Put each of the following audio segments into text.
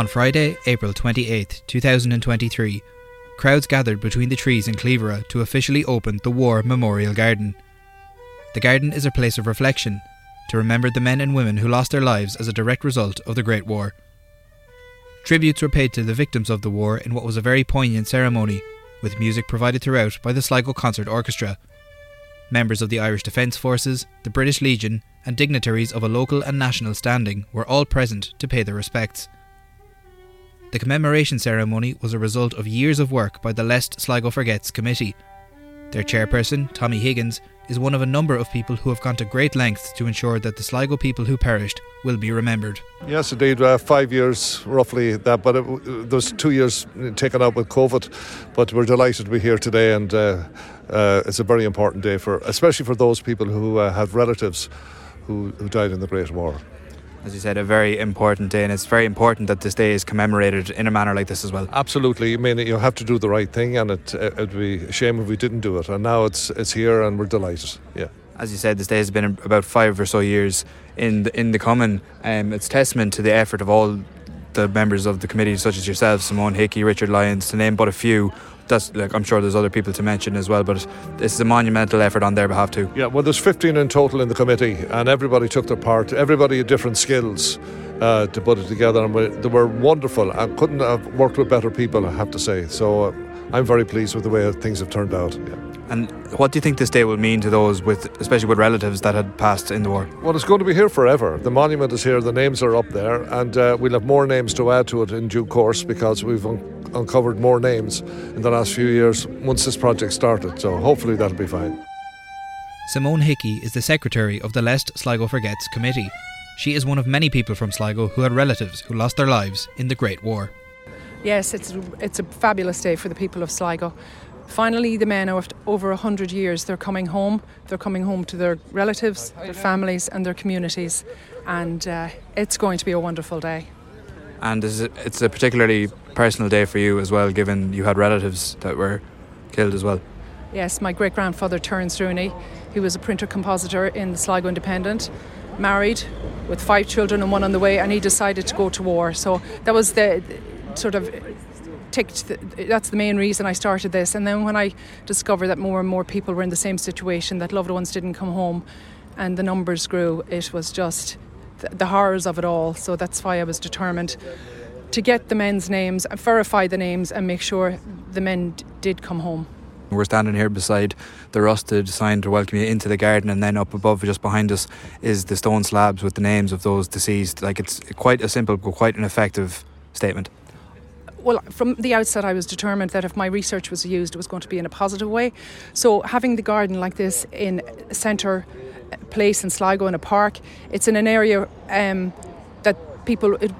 On Friday, April 28, 2023, crowds gathered between the trees in Cleveragh to officially open the War Memorial Garden. The garden is a place of reflection to remember the men and women who lost their lives as a direct result of the Great War. Tributes were paid to the victims of the war in what was a very poignant ceremony, with music provided throughout by the Sligo Concert Orchestra. Members of the Irish Defence Forces, the British Legion, and dignitaries of a local and national standing were all present to pay their respects. The commemoration ceremony was a result of years of work by the Lest Sligo Forgets Committee. Their chairperson, Tommy Higgins, is one of a number of people who have gone to great lengths to ensure that the Sligo people who perished will be remembered. Yes, indeed, uh, five years roughly that, but it, there's two years taken out with COVID. But we're delighted to be here today, and uh, uh, it's a very important day for, especially for those people who uh, have relatives who, who died in the Great War as you said, a very important day, and it's very important that this day is commemorated in a manner like this as well. Absolutely. I mean, you have to do the right thing, and it, it'd be a shame if we didn't do it. And now it's it's here, and we're delighted. Yeah. As you said, this day has been about five or so years in the, in the coming. Um, it's testament to the effort of all the members of the committee, such as yourself, Simone Hickey, Richard Lyons, to name but a few, that's like I'm sure there's other people to mention as well, but this is a monumental effort on their behalf too. Yeah, well, there's 15 in total in the committee, and everybody took their part. Everybody had different skills. Uh, to put it together, and we, they were wonderful. I couldn't have worked with better people, I have to say. So uh, I'm very pleased with the way things have turned out. Yeah. And what do you think this day will mean to those with, especially with relatives that had passed in the war? Well, it's going to be here forever. The monument is here, the names are up there, and uh, we'll have more names to add to it in due course because we've un- uncovered more names in the last few years once this project started. So hopefully that'll be fine. Simone Hickey is the secretary of the Lest Sligo Forgets Committee. She is one of many people from Sligo who had relatives who lost their lives in the Great War. Yes, it's it's a fabulous day for the people of Sligo. Finally, the men, after over 100 years, they're coming home. They're coming home to their relatives, their families, and their communities. And uh, it's going to be a wonderful day. And it's a particularly personal day for you as well, given you had relatives that were killed as well. Yes, my great grandfather Terence Rooney, he was a printer compositor in the Sligo Independent, married with five children and one on the way, and he decided to go to war. So that was the sort of ticked. The, that's the main reason I started this. And then when I discovered that more and more people were in the same situation, that loved ones didn't come home, and the numbers grew, it was just the, horrors of it all. So that's why I was determined to get the men's names, and verify the names, and make sure the men d- did come home. We're standing here beside the rusted sign to welcome you into the garden, and then up above, just behind us, is the stone slabs with the names of those deceased. Like it's quite a simple, but quite an effective statement. Well, from the outset, I was determined that if my research was used, it was going to be in a positive way. So, having the garden like this in centre place in Sligo in a park, it's in an area um, that people it,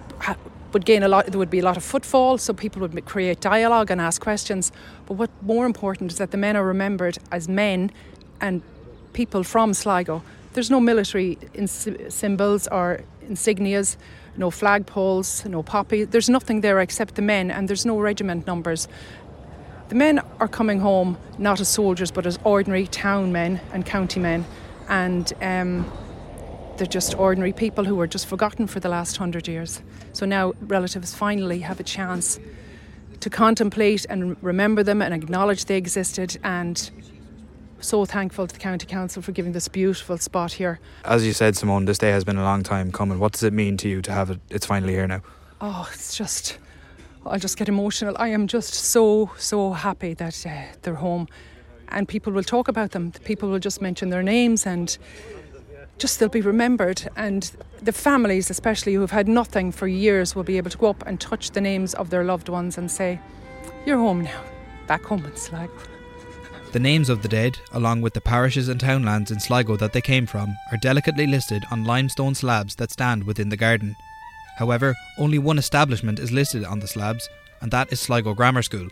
would gain a lot. There would be a lot of footfall, so people would create dialogue and ask questions. But what more important is that the men are remembered as men and people from Sligo. There's no military symbols or insignias no flagpoles, no poppy. There's nothing there except the men, and there's no regiment numbers. The men are coming home not as soldiers, but as ordinary town men and county men, and um, they're just ordinary people who were just forgotten for the last hundred years. So now relatives finally have a chance to contemplate and remember them and acknowledge they existed and so thankful to the County Council for giving this beautiful spot here. As you said, Simone, this day has been a long time coming. What does it mean to you to have it? It's finally here now. Oh, it's just. I'll just get emotional. I am just so, so happy that uh, they're home and people will talk about them. People will just mention their names and just they'll be remembered. And the families, especially who have had nothing for years, will be able to go up and touch the names of their loved ones and say, You're home now, back home in Sligo. The names of the dead, along with the parishes and townlands in Sligo that they came from, are delicately listed on limestone slabs that stand within the garden. However, only one establishment is listed on the slabs, and that is Sligo Grammar School.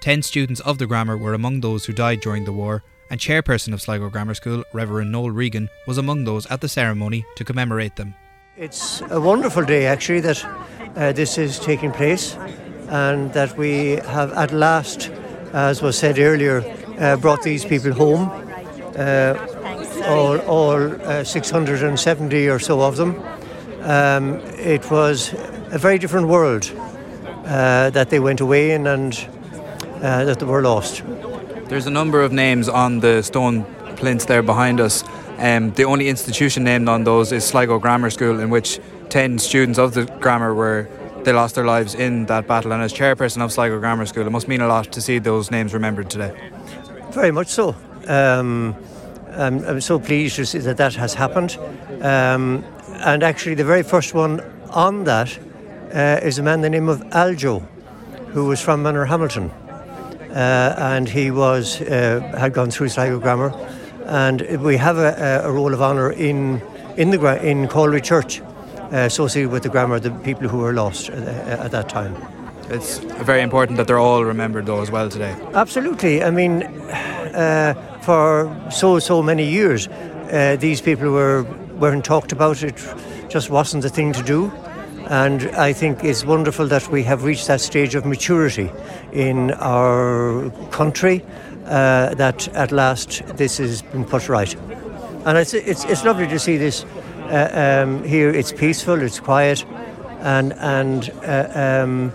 Ten students of the grammar were among those who died during the war, and chairperson of Sligo Grammar School, Reverend Noel Regan, was among those at the ceremony to commemorate them. It's a wonderful day, actually, that uh, this is taking place, and that we have at last, as was said earlier, uh, brought these people home. Uh, all, all uh, 670 or so of them. Um, it was a very different world uh, that they went away in and uh, that they were lost. There's a number of names on the stone plinths there behind us. Um, the only institution named on those is Sligo Grammar School, in which 10 students of the grammar were they lost their lives in that battle. And as chairperson of Sligo Grammar School, it must mean a lot to see those names remembered today. Very much so. Um, I'm, I'm, so pleased to see that that has happened. Um, and actually, the very first one on that uh, is a man the name of Aljo, who was from Manorhamilton. Uh, and he was uh, had gone through Sligo Grammar. And we have a, a roll of honour in, in, the, in Calry Church associated with the grammar, the people who were lost at, uh, at that time. It's very important that they're all remembered, though, as well today. Absolutely. I mean, uh, for so so many years, uh, these people were weren't talked about. It just wasn't the thing to do. And I think it's wonderful that we have reached that stage of maturity in our country. Uh, that at last this has been put right, and it's it's, it's lovely to see this uh, um, here it's peaceful, it's quiet, and and uh, um,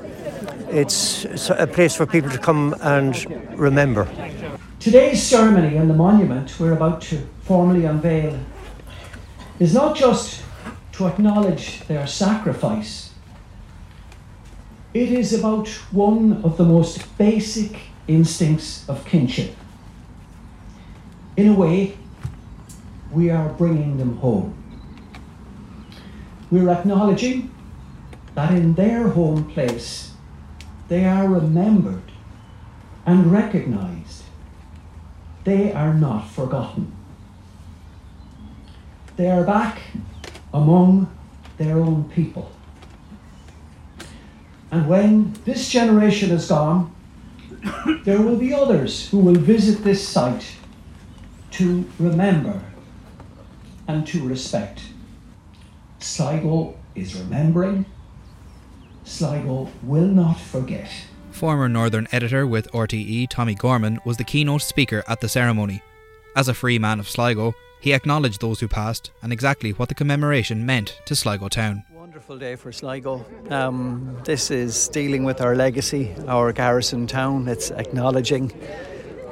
it's a place for people to come and remember. Today's ceremony and the monument we're about to formally unveil is not just to acknowledge their sacrifice. It is about one of the most basic instincts of kinship. In a way, we are bringing them home. We're acknowledging that in their home place they are remembered and recognized. They are not forgotten. They are back among their own people. And when this generation is gone, there will be others who will visit this site to remember and to respect. Sligo is remembering. Sligo will not forget. Former Northern editor with RTE, Tommy Gorman, was the keynote speaker at the ceremony. As a free man of Sligo, he acknowledged those who passed and exactly what the commemoration meant to Sligo town. Wonderful day for Sligo. Um, this is dealing with our legacy, our garrison town. It's acknowledging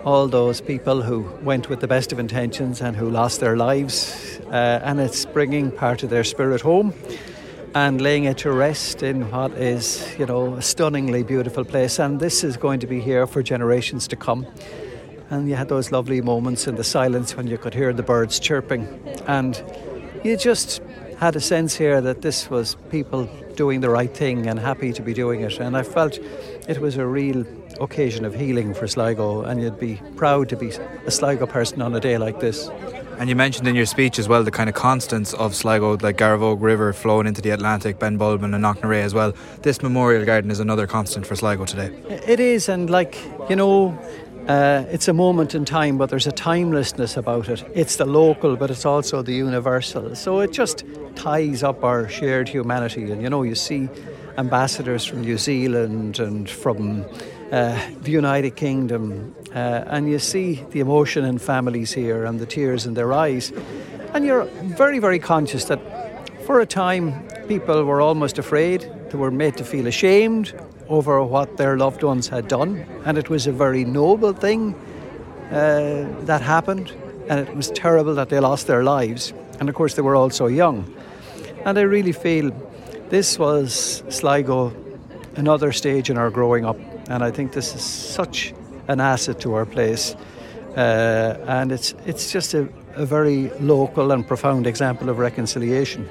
all those people who went with the best of intentions and who lost their lives, uh, and it's bringing part of their spirit home and laying it to rest in what is, you know, a stunningly beautiful place. And this is going to be here for generations to come. And you had those lovely moments in the silence when you could hear the birds chirping, and you just had a sense here that this was people doing the right thing and happy to be doing it. And I felt it was a real occasion of healing for Sligo, and you'd be proud to be a Sligo person on a day like this. And you mentioned in your speech as well the kind of constants of Sligo, like Garavogue River flowing into the Atlantic, Ben Benbulben and Knocknarea as well. This memorial garden is another constant for Sligo today. It is, and like, you know, uh, it's a moment in time, but there's a timelessness about it. It's the local, but it's also the universal. So it just ties up our shared humanity. And you know, you see ambassadors from New Zealand and from uh, the United Kingdom, uh, and you see the emotion in families here and the tears in their eyes. And you're very, very conscious that for a time people were almost afraid, they were made to feel ashamed over what their loved ones had done, and it was a very noble thing uh, that happened, and it was terrible that they lost their lives. And of course, they were all so young. And I really feel this was Sligo, another stage in our growing up and I think this is such an asset to our place. Uh, and it's, it's just a, a very local and profound example of reconciliation.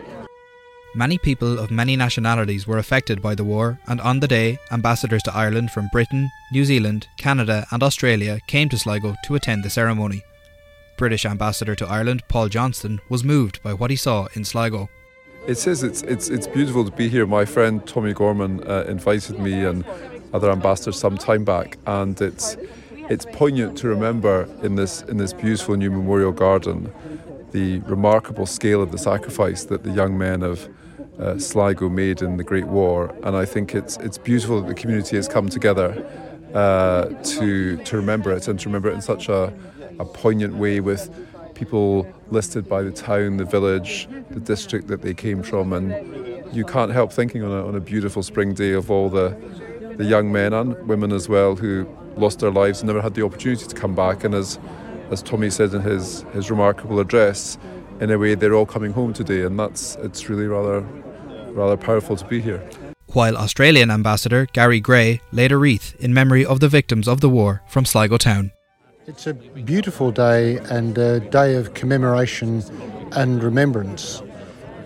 Many people of many nationalities were affected by the war, and on the day, ambassadors to Ireland from Britain, New Zealand, Canada, and Australia came to Sligo to attend the ceremony. British Ambassador to Ireland, Paul Johnston, was moved by what he saw in Sligo. It says it's it's it's beautiful to be here. My friend Tommy Gorman uh, invited me, and other ambassadors some time back, and it's it's poignant to remember in this in this beautiful new memorial garden the remarkable scale of the sacrifice that the young men of uh, Sligo made in the Great War, and I think it's it's beautiful that the community has come together uh, to to remember it and to remember it in such a, a poignant way with people listed by the town, the village, the district that they came from, and you can't help thinking on a, on a beautiful spring day of all the, the young men and women as well who lost their lives and never had the opportunity to come back. And as, as Tommy said in his, his remarkable address, in a way they're all coming home today, and that's it's really rather rather powerful to be here. While Australian Ambassador Gary Gray laid a wreath in memory of the victims of the war from Sligo town. It's a beautiful day and a day of commemoration and remembrance,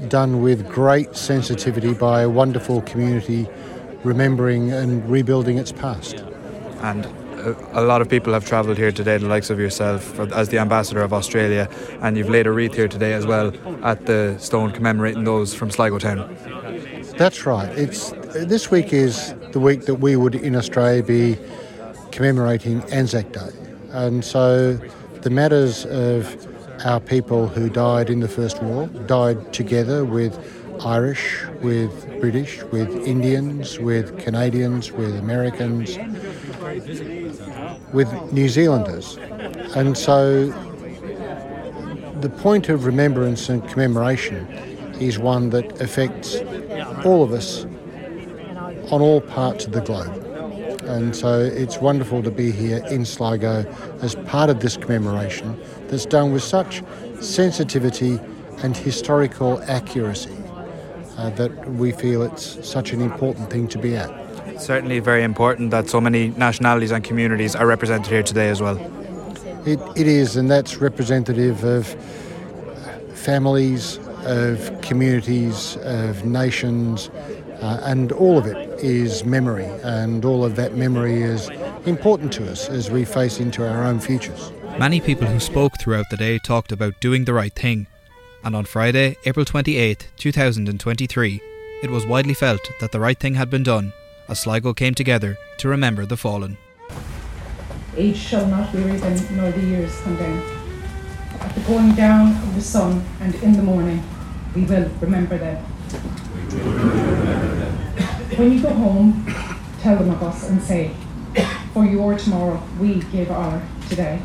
done with great sensitivity by a wonderful community remembering and rebuilding its past. And uh, a lot of people have travelled here today, the likes of yourself, as the ambassador of Australia, and you've laid a wreath here today as well at the stone commemorating those from Sligo Town. That's right. It's this week is the week that we would in Australia be commemorating Anzac Day, and so the matters of our people who died in the First War died together with Irish, with British, with Indians, with Canadians, with Americans, with New Zealanders. And so the point of remembrance and commemoration is one that affects all of us on all parts of the globe. And so it's wonderful to be here in Sligo as part of this commemoration that's done with such sensitivity and historical accuracy uh, that we feel it's such an important thing to be at certainly very important that so many nationalities and communities are represented here today as well. It, it is, and that's representative of families, of communities, of nations, uh, and all of it is memory, and all of that memory is important to us as we face into our own futures. Many people who spoke throughout the day talked about doing the right thing, and on Friday, April 28, 2023, it was widely felt that the right thing had been done as Sligo came together to remember the fallen. Age shall not weary them, nor the years condemn. At the going down of the sun and in the morning, we will remember them. When you go home, tell them of us and say, For your tomorrow, we gave our today.